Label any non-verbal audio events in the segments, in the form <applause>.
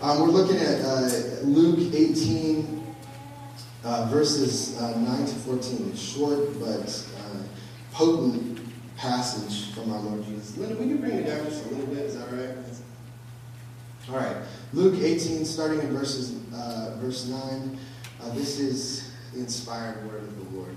Um, we're looking at uh, Luke 18, uh, verses uh, 9 to 14. It's short but uh, potent passage from our Lord Jesus. Linda, will you bring it down just a little bit? Is that all right? All right. Luke 18, starting in verses, uh, verse 9. Uh, this is the inspired word of the Lord.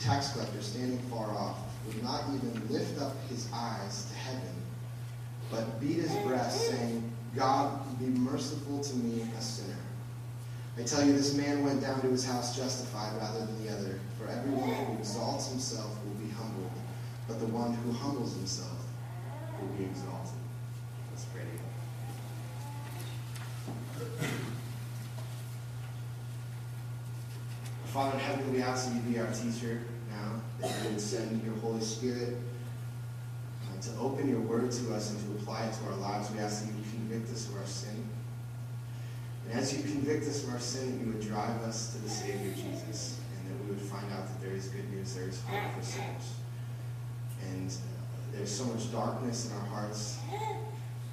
The tax collector, standing far off, would not even lift up his eyes to heaven, but beat his breast, saying, God, be merciful to me, a sinner. I tell you, this man went down to his house justified rather than the other. For everyone who exalts himself will be humbled, but the one who humbles himself will be exalted. Let's pray together. Father in heaven, we ask you be our teacher now, that you would send your Holy Spirit uh, to open your word to us and to apply it to our lives. We ask that you convict us of our sin. And as you convict us of our sin, that you would drive us to the Savior Jesus, and that we would find out that there is good news, there is hope for sinners. And uh, there's so much darkness in our hearts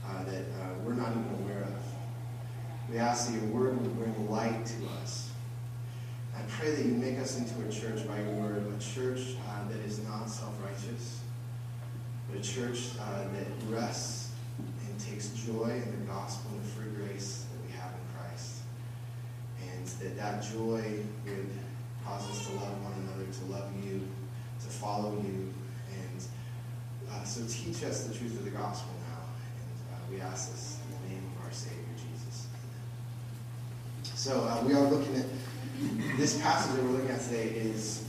uh, that uh, we're not even aware of. We ask that your word would bring light to us. I pray that you make us into a church by your word, a church uh, that is not self-righteous, but a church uh, that rests and takes joy in the gospel and the free grace that we have in Christ. And that that joy would cause us to love one another, to love you, to follow you. And uh, so teach us the truth of the gospel now. And uh, we ask this in the name of our Savior, Jesus. So uh, we are looking at this passage that we're looking at today is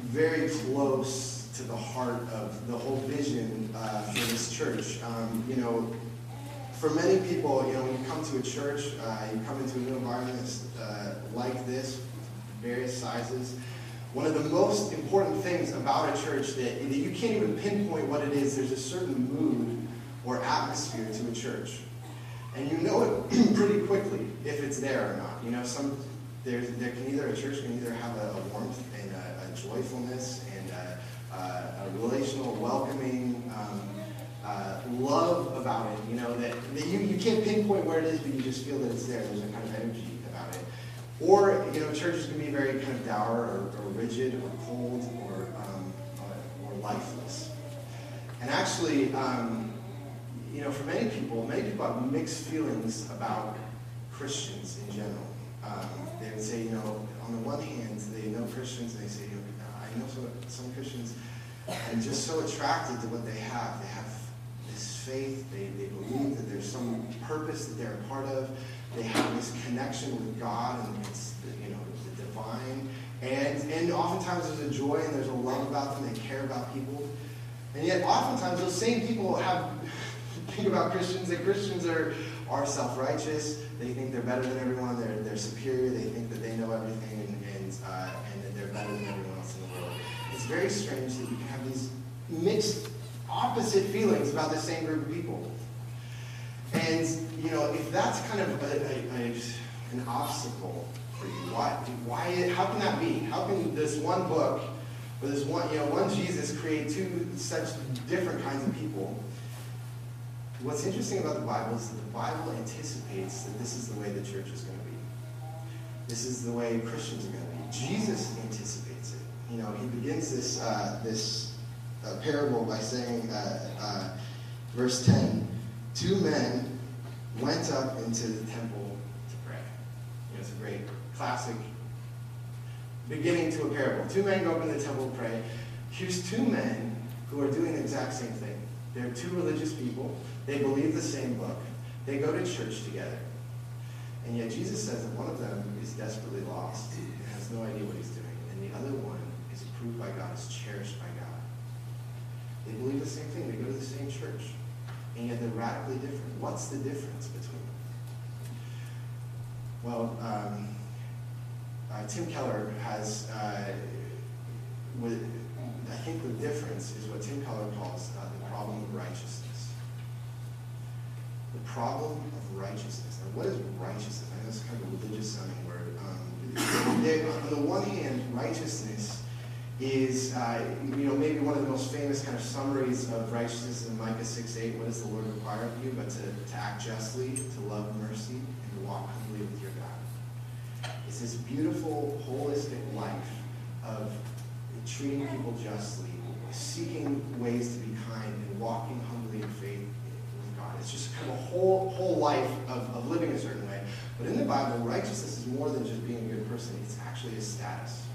very close to the heart of the whole vision uh, for this church. Um, you know, for many people, you know, when you come to a church, uh, you come into a new environment uh, like this, various sizes. One of the most important things about a church that, that you can't even pinpoint what it is, there's a certain mood or atmosphere to a church. And you know it <clears throat> pretty quickly if it's there or not. You know, some there, there can either a church can either have a, a warmth and a, a joyfulness and a, a relational, welcoming um, uh, love about it. You know that, that you, you can't pinpoint where it is, but you just feel that it's there. There's a kind of energy about it. Or you know, churches can be very kind of dour or, or rigid or cold or um, or lifeless. And actually, um, you know, for many people, many people have mixed feelings about Christians in general. Um, they would say, you know, on the one hand, they know Christians, and they say, I know some, some Christians, and just so attracted to what they have. They have this faith, they, they believe that there's some purpose that they're a part of. They have this connection with God, and it's, you know, the divine. And, and oftentimes there's a joy and there's a love about them. They care about people. And yet, oftentimes, those same people have <laughs> think about Christians that Christians are, are self-righteous. They think they're better than everyone. They're, they're superior. They think that they know everything and, and, uh, and that they're better than everyone else in the world. It's very strange that you can have these mixed, opposite feelings about the same group of people. And, you know, if that's kind of a, a, a, an obstacle for you, why, why, how can that be? How can this one book, or this one, you know, one Jesus create two such different kinds of people? What's interesting about the Bible is that the Bible anticipates that this is the way the church is going to be. This is the way Christians are going to be. Jesus anticipates it. You know, he begins this uh, this uh, parable by saying, uh, uh verse 10, two men went up into the temple to pray. You know, it's a great classic beginning to a parable. Two men go up in the temple to pray. Here's two men who are doing the exact same thing. They're two religious people. They believe the same book. They go to church together. And yet Jesus says that one of them is desperately lost and has no idea what he's doing. And the other one is approved by God, is cherished by God. They believe the same thing. They go to the same church. and yet they're radically different. What's the difference between them? Well, um, uh, Tim Keller has, uh, with, I think the difference is what Tim Keller calls uh, the problem of righteousness. The problem of righteousness. Now, what is righteousness? I know it's kind of a religious sounding word. Um, on the one hand, righteousness is, uh, you know, maybe one of the most famous kind of summaries of righteousness in Micah 6 8. What does the Lord require of you? But to, to act justly, to love mercy, and to walk humbly with your God. It's this beautiful, holistic life of treating people justly, seeking ways to be kind, and walking humbly in faith. It's just kind of a whole, whole life of, of living a certain way. But in the Bible, righteousness is more than just being a good person. It's actually a status.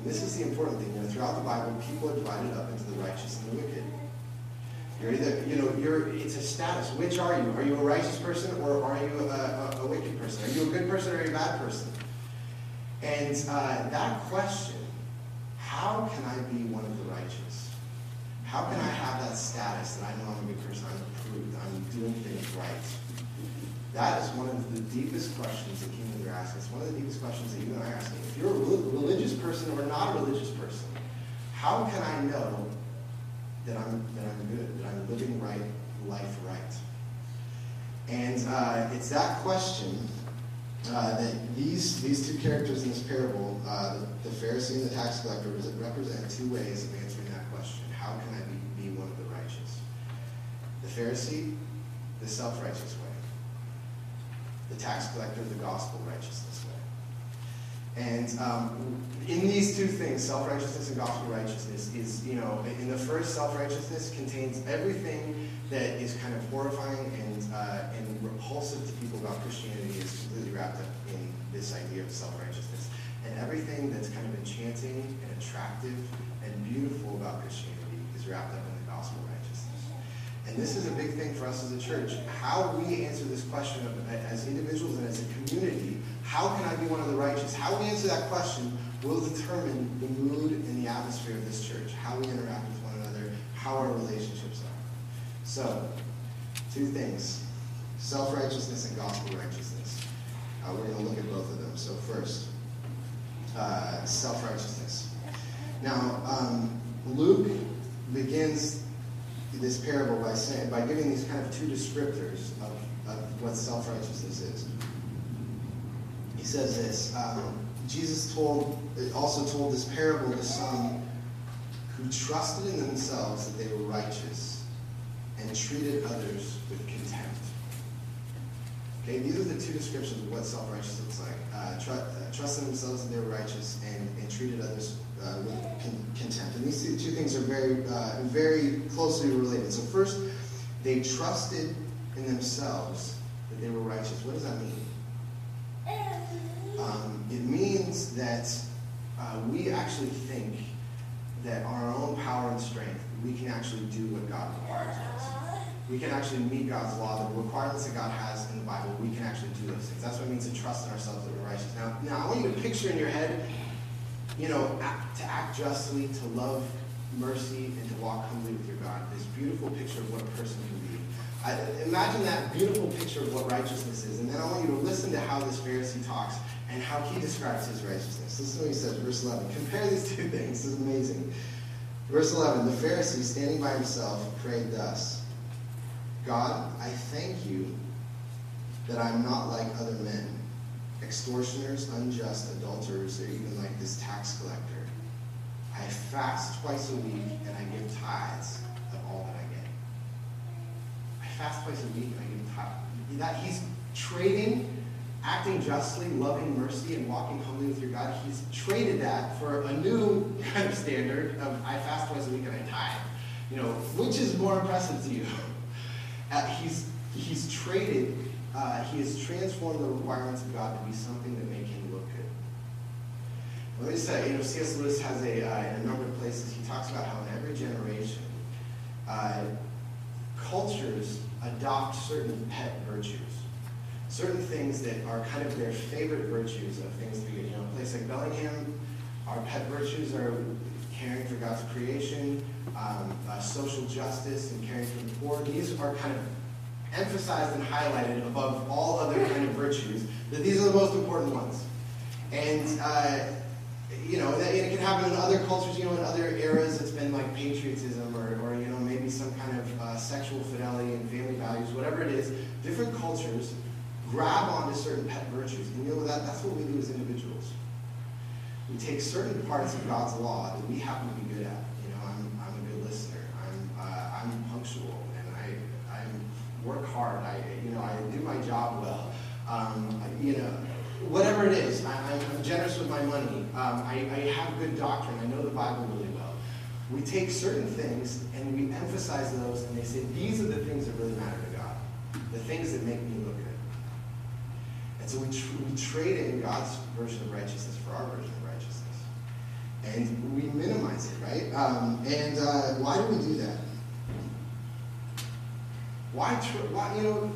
And this is the important thing. You know, throughout the Bible, people are divided up into the righteous and the wicked. You're either, you know, you're, it's a status. Which are you? Are you a righteous person or are you a, a, a wicked person? Are you a good person or are you a bad person? And uh, that question, how can I be one of the righteous? How can I have that status that I know I'm a good person, I'm approved, I'm doing things right? That is one of the deepest questions that humans are asking. It's one of the deepest questions that you and I are asking. If you're a religious person or not a religious person, how can I know that I'm that I'm good, that I'm living right, life right? And uh, it's that question uh, that these these two characters in this parable, uh, the, the, Pharisee and the tax collector, represent two ways of answering that question. How can I be, be one of the righteous? The Pharisee, the self-righteous way the tax collector, the gospel righteousness way. And um, in these two things, self-righteousness and gospel righteousness, is, you know, in the first, self-righteousness contains everything that is kind of horrifying and, uh, and repulsive to people about Christianity is completely wrapped up in this idea of self-righteousness. And everything that's kind of enchanting and attractive and beautiful about Christianity is wrapped up in the gospel and this is a big thing for us as a church. How we answer this question of, as individuals and as a community, how can I be one of the righteous? How we answer that question will determine the mood and the atmosphere of this church, how we interact with one another, how our relationships are. So, two things self righteousness and gospel righteousness. Uh, we're going to look at both of them. So, first, uh, self righteousness. Now, um, Luke begins this parable by saying by giving these kind of two descriptors of, of what self-righteousness is. He says this. Um, Jesus told also told this parable to some who trusted in themselves that they were righteous and treated others with contempt. Okay, these are the two descriptions of what self-righteous looks like. Uh, tr- uh, trusted in themselves that they were righteous and, and treated others uh, with con- contempt. And these two, two things are very, uh, very closely related. So first, they trusted in themselves that they were righteous. What does that mean? Um, it means that uh, we actually think that on our own power and strength, we can actually do what God requires of us. We can actually meet God's law, the requirements that God has in the Bible. We can actually do those things. That's what it means to trust in ourselves that we're righteous. Now, now I want you to picture in your head you know, act, to act justly, to love mercy, and to walk humbly with your God. This beautiful picture of what a person can be. I, imagine that beautiful picture of what righteousness is, and then I want you to listen to how this Pharisee talks and how he describes his righteousness. Listen to what he says, verse 11. Compare these two things. This is amazing. Verse 11 The Pharisee, standing by himself, prayed thus God, I thank you that I'm not like other men extortioners, unjust, adulterers, or even like this tax collector. I fast twice a week and I give tithes of all that I get. I fast twice a week and I give tithes. That he's trading acting justly, loving mercy, and walking humbly with your God, he's traded that for a new <laughs> kind of standard of I fast twice a week and I tithe. You know, which is more impressive to you? <laughs> Uh, he's he's traded uh, he has transformed the requirements of God to be something that make him look good. Let me say, you know, C.S. Lewis has a, uh, in a number of places, he talks about how in every generation, uh, cultures adopt certain pet virtues. Certain things that are kind of their favorite virtues of things to be good. You know, a place like Bellingham, our pet virtues are caring for God's creation, um, uh, social justice, and caring for the poor. These are kind of emphasized and highlighted above all other kind of virtues, that these are the most important ones. And, uh, you know, that, it can happen in other cultures, you know, in other eras, it's been like patriotism or, or you know, maybe some kind of uh, sexual fidelity and family values, whatever it is. Different cultures grab onto certain pet virtues. And you know, that, that's what we do as individuals. We take certain parts of God's law that we happen to be good at. You know, I'm, I'm a good listener. I'm, uh, I'm punctual and I, I work hard. I, you know, I do my job well. Um, you know, whatever it is, I, am generous with my money. Um, I, I have good doctrine. I know the Bible really well. We take certain things and we emphasize those, and they say these are the things that really matter to God, the things that make me look good. And so we, tr we trade in God's version of righteousness for our version of righteousness, and we minimize it, right? Um, and uh, why do we do that? Why, why, you know,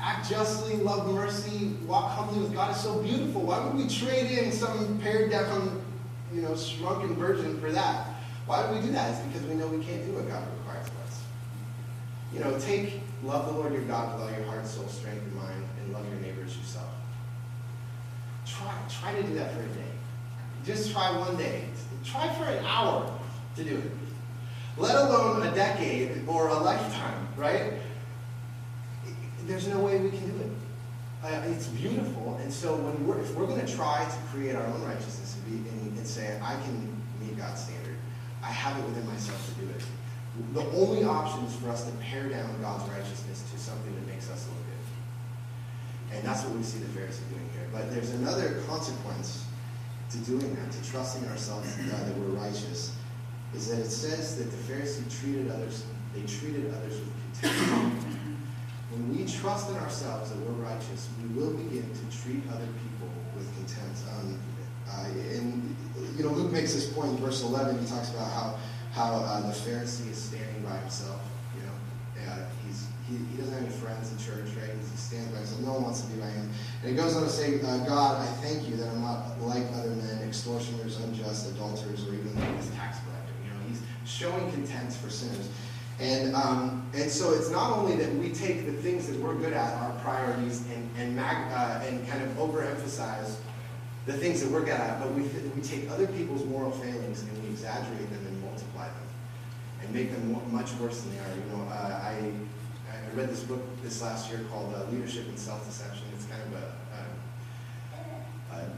act justly, love mercy, walk humbly with God is so beautiful. Why would we trade in some pared down, you know, shrunken version for that? Why do we do that? It's because we know we can't do what God requires of us. You know, take love the Lord your God with all your heart, soul, strength, and mind, and love your neighbor as yourself. Try, try to do that for a day. Just try one day. Try for an hour to do it. Let alone a decade or a lifetime, right? There's no way we can do it. Uh, it's beautiful, and so when we're, if we're going to try to create our own righteousness and, be, and, and say, I can meet God's standard, I have it within myself to do it. The only option is for us to pare down God's righteousness to something that makes us look good. And that's what we see the Pharisees doing here. But there's another consequence to doing that, to trusting ourselves uh, that we're righteous, is that it says that the Pharisees treated others, they treated others with contempt. We trust in ourselves that we're righteous, we will begin to treat other people with contempt. Um, uh, and, you know, Luke makes this point in verse 11. He talks about how, how uh, the Pharisee is standing by himself. You know, uh, he's, he, he doesn't have any friends in church, right? He stands by himself. No one wants to be by him. And he goes on to say, uh, God, I thank you that I'm not like other men, extortioners, unjust, adulterers, or even like this tax collector. You know, he's showing contempt for sinners. And, um, and so it's not only that we take the things that we're good at, our priorities, and, and, mag, uh, and kind of overemphasize the things that we're good at, but we, we take other people's moral failings and we exaggerate them and multiply them and make them much worse than they are. You know, uh, I, I read this book this last year called uh, Leadership and Self-Deception. It's kind of a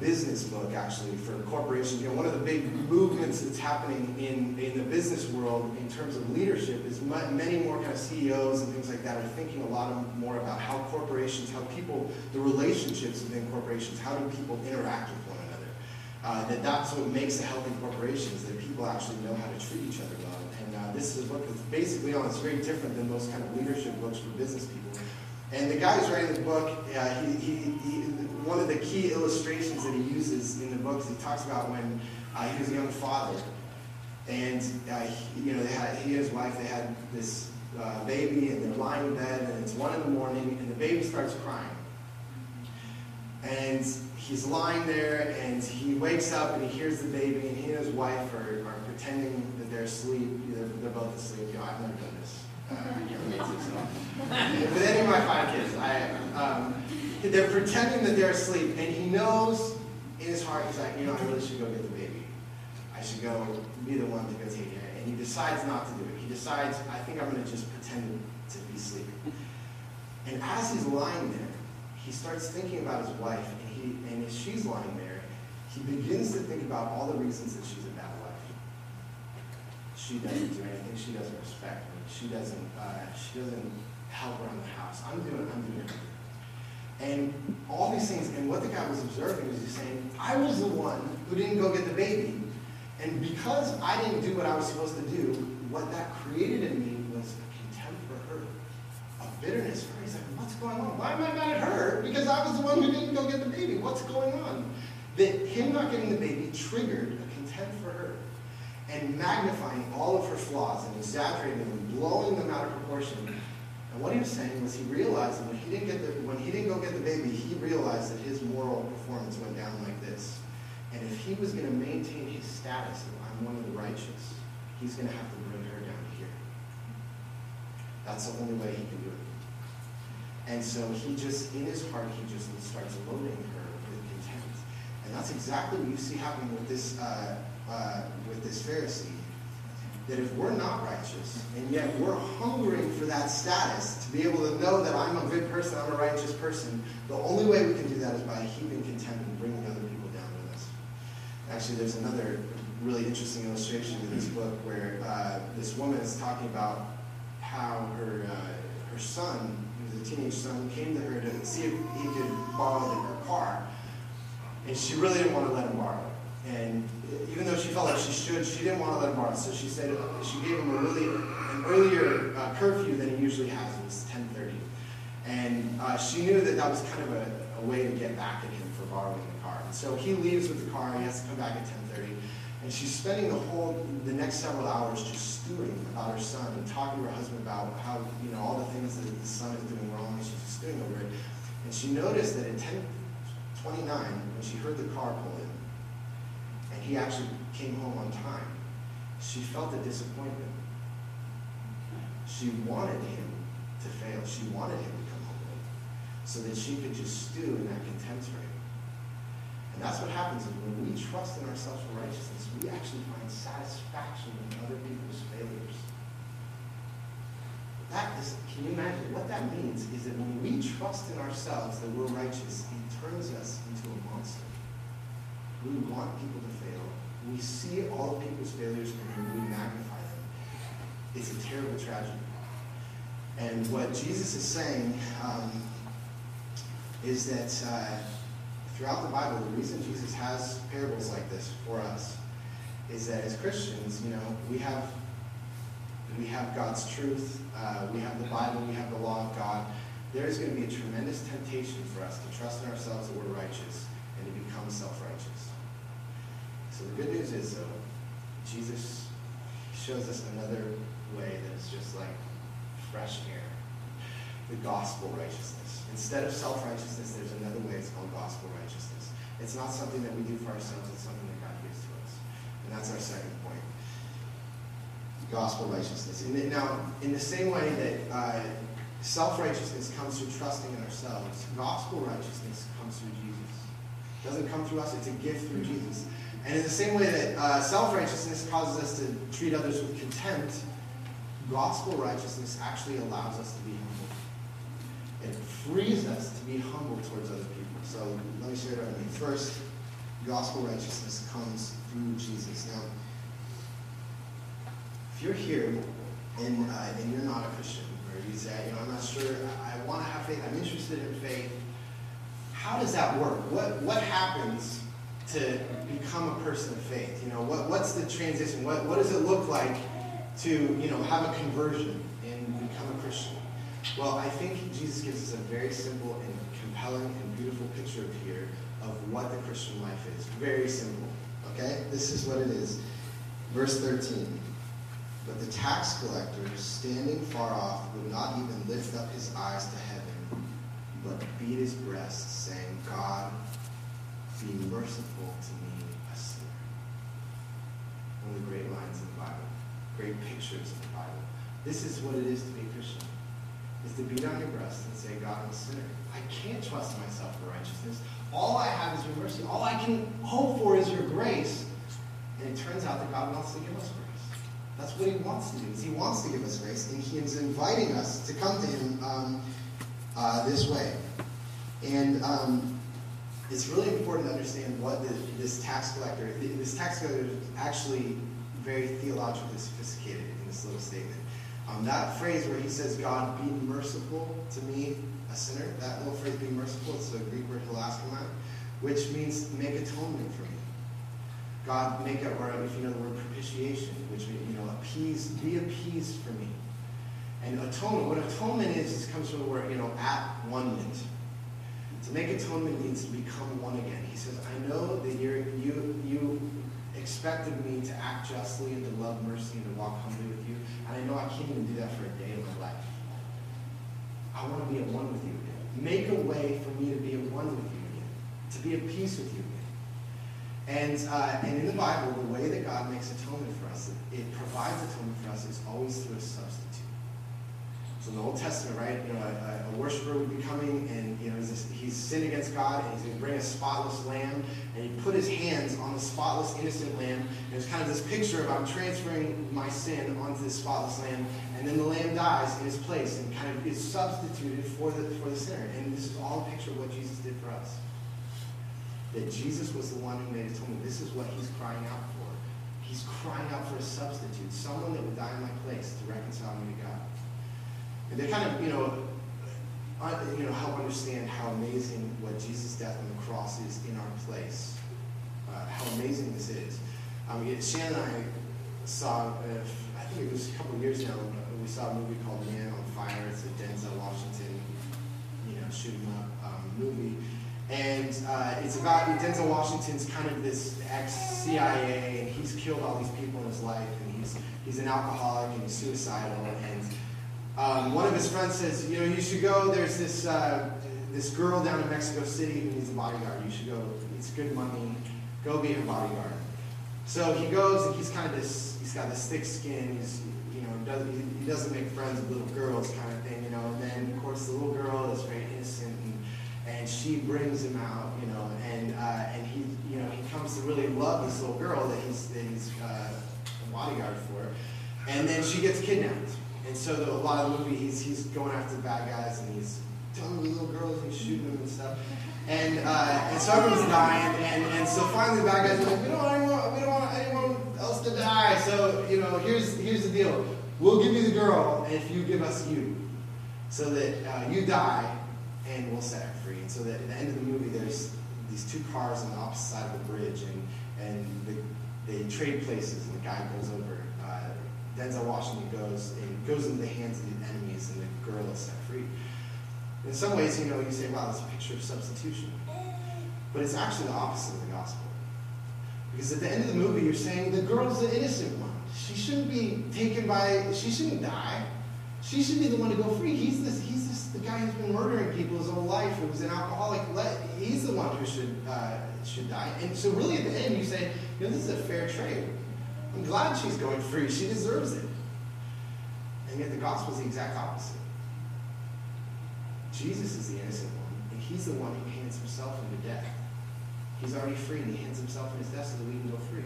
business book actually for corporations. You know, one of the big movements that's happening in, in the business world in terms of leadership is many more kind of CEOs and things like that are thinking a lot more about how corporations, how people, the relationships within corporations, how do people interact with one another. Uh, that that's what makes a healthy corporation is that people actually know how to treat each other well. And uh, this is a book that's basically on. It's very different than most kind of leadership books for business people. And the guy who's writing the book, uh, he, he, he, one of the key illustrations that he uses in the books, he talks about when uh, he was a young father. And, uh, he, you know, they had, he and his wife, they had this uh, baby, and they're lying in bed, and it's one in the morning, and the baby starts crying. And he's lying there, and he wakes up, and he hears the baby, and he and his wife are, are pretending that they're asleep. They're, they're both asleep. You know, I've never done this. With any of my five kids, I, um, they're pretending that they're asleep, and he knows in his heart, he's like, you know, I really should go get the baby. I should go be the one to go take care. And he decides not to do it. He decides, I think I'm going to just pretend to be sleeping. And as he's lying there, he starts thinking about his wife, and, he, and as she's lying there, he begins to think about all the reasons that she's a bad wife. She doesn't do anything. She doesn't respect. She doesn't. Uh, she doesn't help around the house. I'm doing. I'm doing everything. And all these things, and what the guy was observing was he's saying, I was the one who didn't go get the baby. And because I didn't do what I was supposed to do, what that created in me was a contempt for her, a bitterness for her. He's like, what's going on? Why am I mad at her? Because I was the one who didn't go get the baby. What's going on? That him not getting the baby triggered a contempt for her and magnifying all of her flaws and exaggerating them blowing them out of proportion and what he was saying was he realized that when he didn't get the when he didn't go get the baby, he realized that his moral performance went down like this. And if he was going to maintain his status of I'm one of the righteous, he's going to have to bring her down here. That's the only way he can do it. And so he just, in his heart, he just starts loading her with contempt. And that's exactly what you see happening with this, uh, uh, with this Pharisee. That if we're not righteous, and yet we're hungering for that status, to be able to know that I'm a good person, I'm a righteous person, the only way we can do that is by heaping contempt and bringing other people down with us. Actually, there's another really interesting illustration in this book where uh, this woman is talking about how her, uh, her son a teenage son, came to her to see if he could borrow her car. And she really didn't want to let him borrow it. And even though she felt like she should, she didn't want to let him borrow. So she said she gave him a really an earlier uh, curfew than he usually has. It was 10:30, and uh, she knew that that was kind of a, a, way to get back at him for borrowing the car. And so he leaves with the car. He has to come back at 10:30. And she's spending the whole, the next several hours just stewing about her son and talking to her husband about how, you know, all the things that the son is doing wrong. And she's just stewing over it. And she noticed that at 10:29, when she heard the car pull he actually came home on time, she felt a disappointment. She wanted him to fail. She wanted him to come home late so that she could just stew in that contempt for him. And that's what happens when we trust in ourselves for righteousness, we actually find satisfaction in other people's failures. That is, can you imagine what that means? Is that when we trust in ourselves that we're righteous, it turns us into a monster. We want people to fail. We see all people's failures and we magnify them. It's a terrible tragedy. And what Jesus is saying um, is that. Uh, throughout the Bible, the reason Jesus has parables like this for us is that as Christians, you know, we have we have God's truth, uh, we have the Bible, we have the law of God. There is going to be a tremendous temptation for us to trust in ourselves that we're righteous and to become self-righteous. So the good news is, though, Jesus shows us another way that is just like fresh air. The gospel righteousness. Instead of self-righteousness, there's another way. It's called gospel righteousness. It's not something that we do for ourselves. It's something that God gives to us. And that's our second point. Gospel righteousness. And now, in the same way that uh, self-righteousness comes through trusting in ourselves, gospel righteousness comes through Jesus. It doesn't come through us. It's a gift through Jesus. And in the same way that uh, self-righteousness causes us to treat others with contempt, gospel righteousness actually allows us to be humble. It frees us to be humble towards other people. So let me share I mean. First, gospel righteousness comes through Jesus. Now, if you're here and, uh, and you're not a Christian, or you say, you know, I'm not sure, I, I want to have faith, I'm interested in faith, how does that work? What, what happens to become a person of faith? You know, what, what's the transition? What, what does it look like to, you know, have a conversion and become a Christian? Well, I think Jesus gives us a very simple and compelling and beautiful picture here of what the Christian life is. Very simple. Okay? This is what it is. Verse 13. But the tax collector, standing far off, would not even lift up his eyes to heaven, but beat his breast, saying, God, be merciful to me, a sinner. One of the great lines in the Bible, great pictures in the Bible. This is what it is to be a Christian is to beat on your breast and say, God, I'm a sinner. I can't trust myself for righteousness. All I have is your mercy. All I can hope for is your grace. And it turns out that God wants to give us grace. That's what he wants to do. Is he wants to give us grace, and he is inviting us to come to him um, uh, this way. And um, it's really important to understand what the, this tax collector, this tax collector is actually very theologically sophisticated in this little statement. Um, that phrase where he says, God, be merciful to me, a sinner, that little phrase, be merciful, it's the Greek word hilaskomai, which means make atonement for me. God, make it, or if you know the word propitiation, which means, you know, appease, be appeased for me. And atonement, what atonement is, comes from the word, you know, at one ment. To make atonement means to become one again. He says, I know that you're, you, you expected me to act justly and to love mercy and to walk humbly with you. And I know I can't even do that for a day of my life. I want to be at one with you again. Make a way for me to be at one with you again, to be at peace with you again. And, uh, and in the Bible, the way that God makes atonement for us, it, provides atonement for us, is always through a substitute. So in the Old Testament, right, you know, a, a worshiper would be coming and, you know, he's, he's sinned against God and he's going to bring a spotless lamb and he put his hands on the spotless, innocent lamb. And it's kind of this picture of I'm transferring my sin onto this spotless lamb and then the lamb dies in his place and kind of is substituted for the, for the sinner. And this is all a picture of what Jesus did for us. That Jesus was the one who made atonement. This is what he's crying out for. He's crying out for a substitute, someone that would die in my place to reconcile me to God. And they kind of, you know, you know, help understand how amazing what Jesus' death on the cross is in our place. Uh, how amazing this is. Um, Shannon and I saw, uh, I think it was a couple years now, we saw a movie called Man on Fire. It's a Denzel Washington, you know, shoot 'em up um, movie. And uh, it's about Denzel Washington's kind of this ex-CIA, and he's killed all these people in his life, and he's he's an alcoholic and he's suicidal, and um, one of his friends says, you know, you should go. There's this uh, this girl down in Mexico City who needs a bodyguard. You should go. It's good money. Go be her bodyguard. So he goes, and he's kind of this. He's got this thick skin. He's you know doesn't he doesn't make friends with little girls kind of thing, you know. And then of course the little girl is very innocent, and, and she brings him out, you know, and uh, and he you know he comes to really love this little girl that he's that he's uh, a bodyguard for, and then she gets kidnapped and so the, a lot of the movie, he's, he's going after the bad guys and he's telling the little girls and shooting them and stuff. And, uh, and so everyone's dying. And, and so finally the bad guys are like, we don't want anyone, we don't want anyone else to die. So, you know, here's, here's the deal. We'll give you the girl if you give us you. So that uh, you die and we'll set her free. And so that at the end of the movie, there's these two cars on the opposite side of the bridge and, and the, they trade places and the guy goes over Denzel Washington goes and goes into the hands of the enemies, and the girl is set free. In some ways, you know, you say, "Wow, that's a picture of substitution," but it's actually the opposite of the gospel. Because at the end of the movie, you're saying the girl's the innocent one. She shouldn't be taken by. She shouldn't die. She should be the one to go free. He's this. He's this. The guy who's been murdering people his whole life. Who was an alcoholic. He's the one who should uh, should die. And so, really, at the end, you say, you know, this is a fair trade. I'm glad she's going free. She deserves it. And yet the gospel is the exact opposite. Jesus is the innocent one, and he's the one who hands himself into death. He's already free, and he hands himself in his death so that we can go free.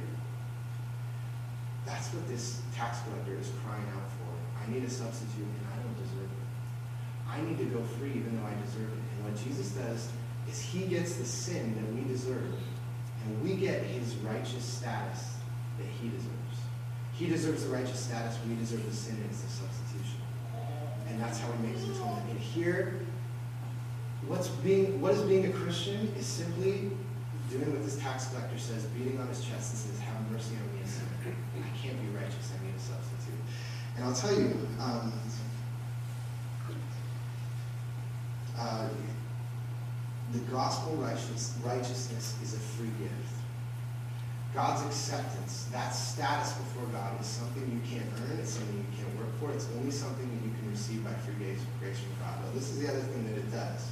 That's what this tax collector is crying out for. I need a substitute, and I don't deserve it. I need to go free even though I deserve it. And what Jesus does is he gets the sin that we deserve, and we get his righteous status that he deserves. He deserves the righteous status. We deserve the sin. It's the substitution. And that's how he makes atonement. And here, what's being, what is being a Christian is simply doing what this tax collector says, beating on his chest and says, have mercy on me, a sinner. I can't be righteous. I need a substitute. And I'll tell you, um, uh, the gospel righteous, righteousness is a free gift. God's acceptance, that status before God is something you can't earn, it's something you can't work for, it's only something that you can receive by free grace, from God. Now, this is the other thing that it does,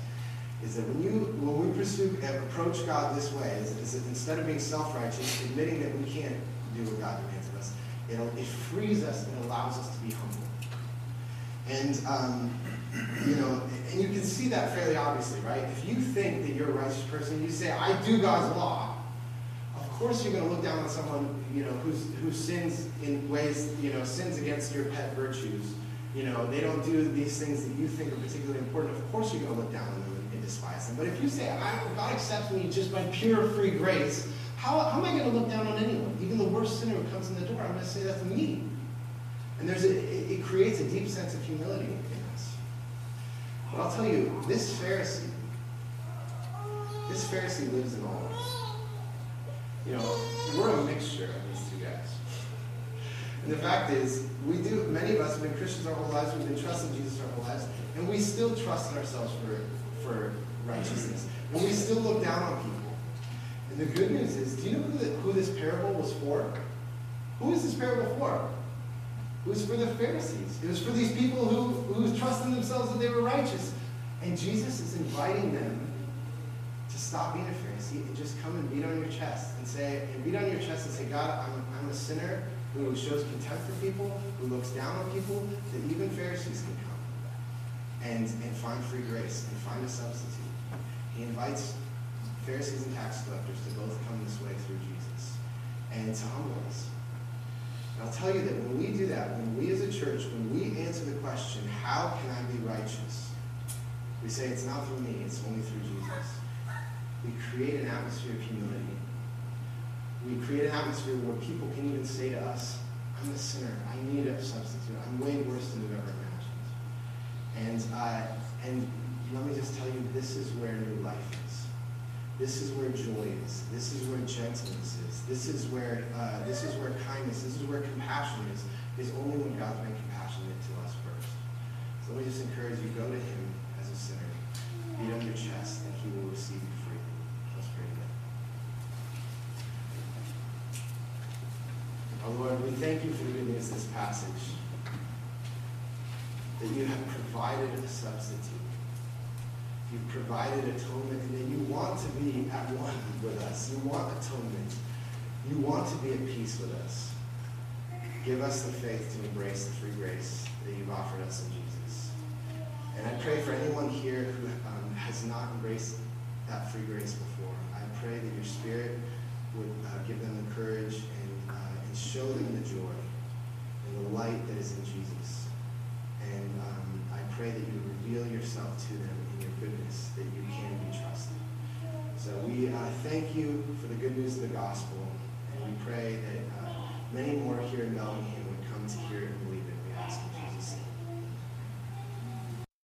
is that when you when we pursue approach God this way, is, is that instead of being self-righteous, admitting that we can't do what God demands of us, it it frees us and allows us to be humble. And um, you know, and you can see that fairly obviously, right? If you think that you're a righteous person, you say, I do God's law, course you're going to look down on someone, you know, who's, who sins in ways, you know, sins against your pet virtues. You know, they don't do these things that you think are particularly important. Of course you're going to look down on them and despise them. But if you say, God accepts me just by pure free grace, how, how am I going to look down on anyone? Even the worst sinner who comes in the door, I'm going to say that's me. And there's a, it, creates a deep sense of humility in us. But I'll tell you, this Pharisee, this Pharisee lives in all of us you know, we're a mixture of these two guys. And the fact is, we do, many of us have been Christians our whole lives, we've been trusting Jesus our whole lives, and we still trust ourselves for, for righteousness. And we still look down on people. And the good news is, do you know who this parable was for? Who is this parable for? It was for the Pharisees. It was for these people who, who trusted themselves that they were righteous. And Jesus is inviting them to stop being a Pharisee and just come and beat on your chest and say, and beat on your chest and say, God, I'm, I'm a sinner who shows contempt for people, who looks down on people, that even Pharisees can come and, and find free grace and find a substitute. He invites Pharisees and tax collectors to both come this way through Jesus and to humble us. And I'll tell you that when we do that, when we as a church, when we answer the question, how can I be righteous? We say it's not through me, it's only through Jesus. We create an atmosphere of humility. We create an atmosphere where people can even say to us, I'm a sinner. I need a substitute. I'm way worse than you've ever imagined. And, uh, and let me just tell you, this is where new life is. This is where joy is. This is where gentleness is. This is where, uh, this is where kindness, this is where compassion is, is only when God's been compassionate to us first. So let me just encourage you, go to him as a sinner. Beat on your chest, and he will receive you freely. Let's pray together. Our Lord, we thank you for giving us this passage. That you have provided a substitute. You've provided atonement, and that you want to be at one with us. You want atonement. You want to be at peace with us. Give us the faith to embrace the free grace that you've offered us in Jesus. And I pray for anyone here who um, has not embraced that free grace before. I pray that your Spirit would uh, give them the courage and, show them the joy and the light that is in Jesus. And um, I pray that you reveal yourself to them in your goodness, that you can be trusted. So we uh, thank you for the good news of the gospel, and we pray that uh, many more here in Bellingham would come to hear it and believe it. We ask.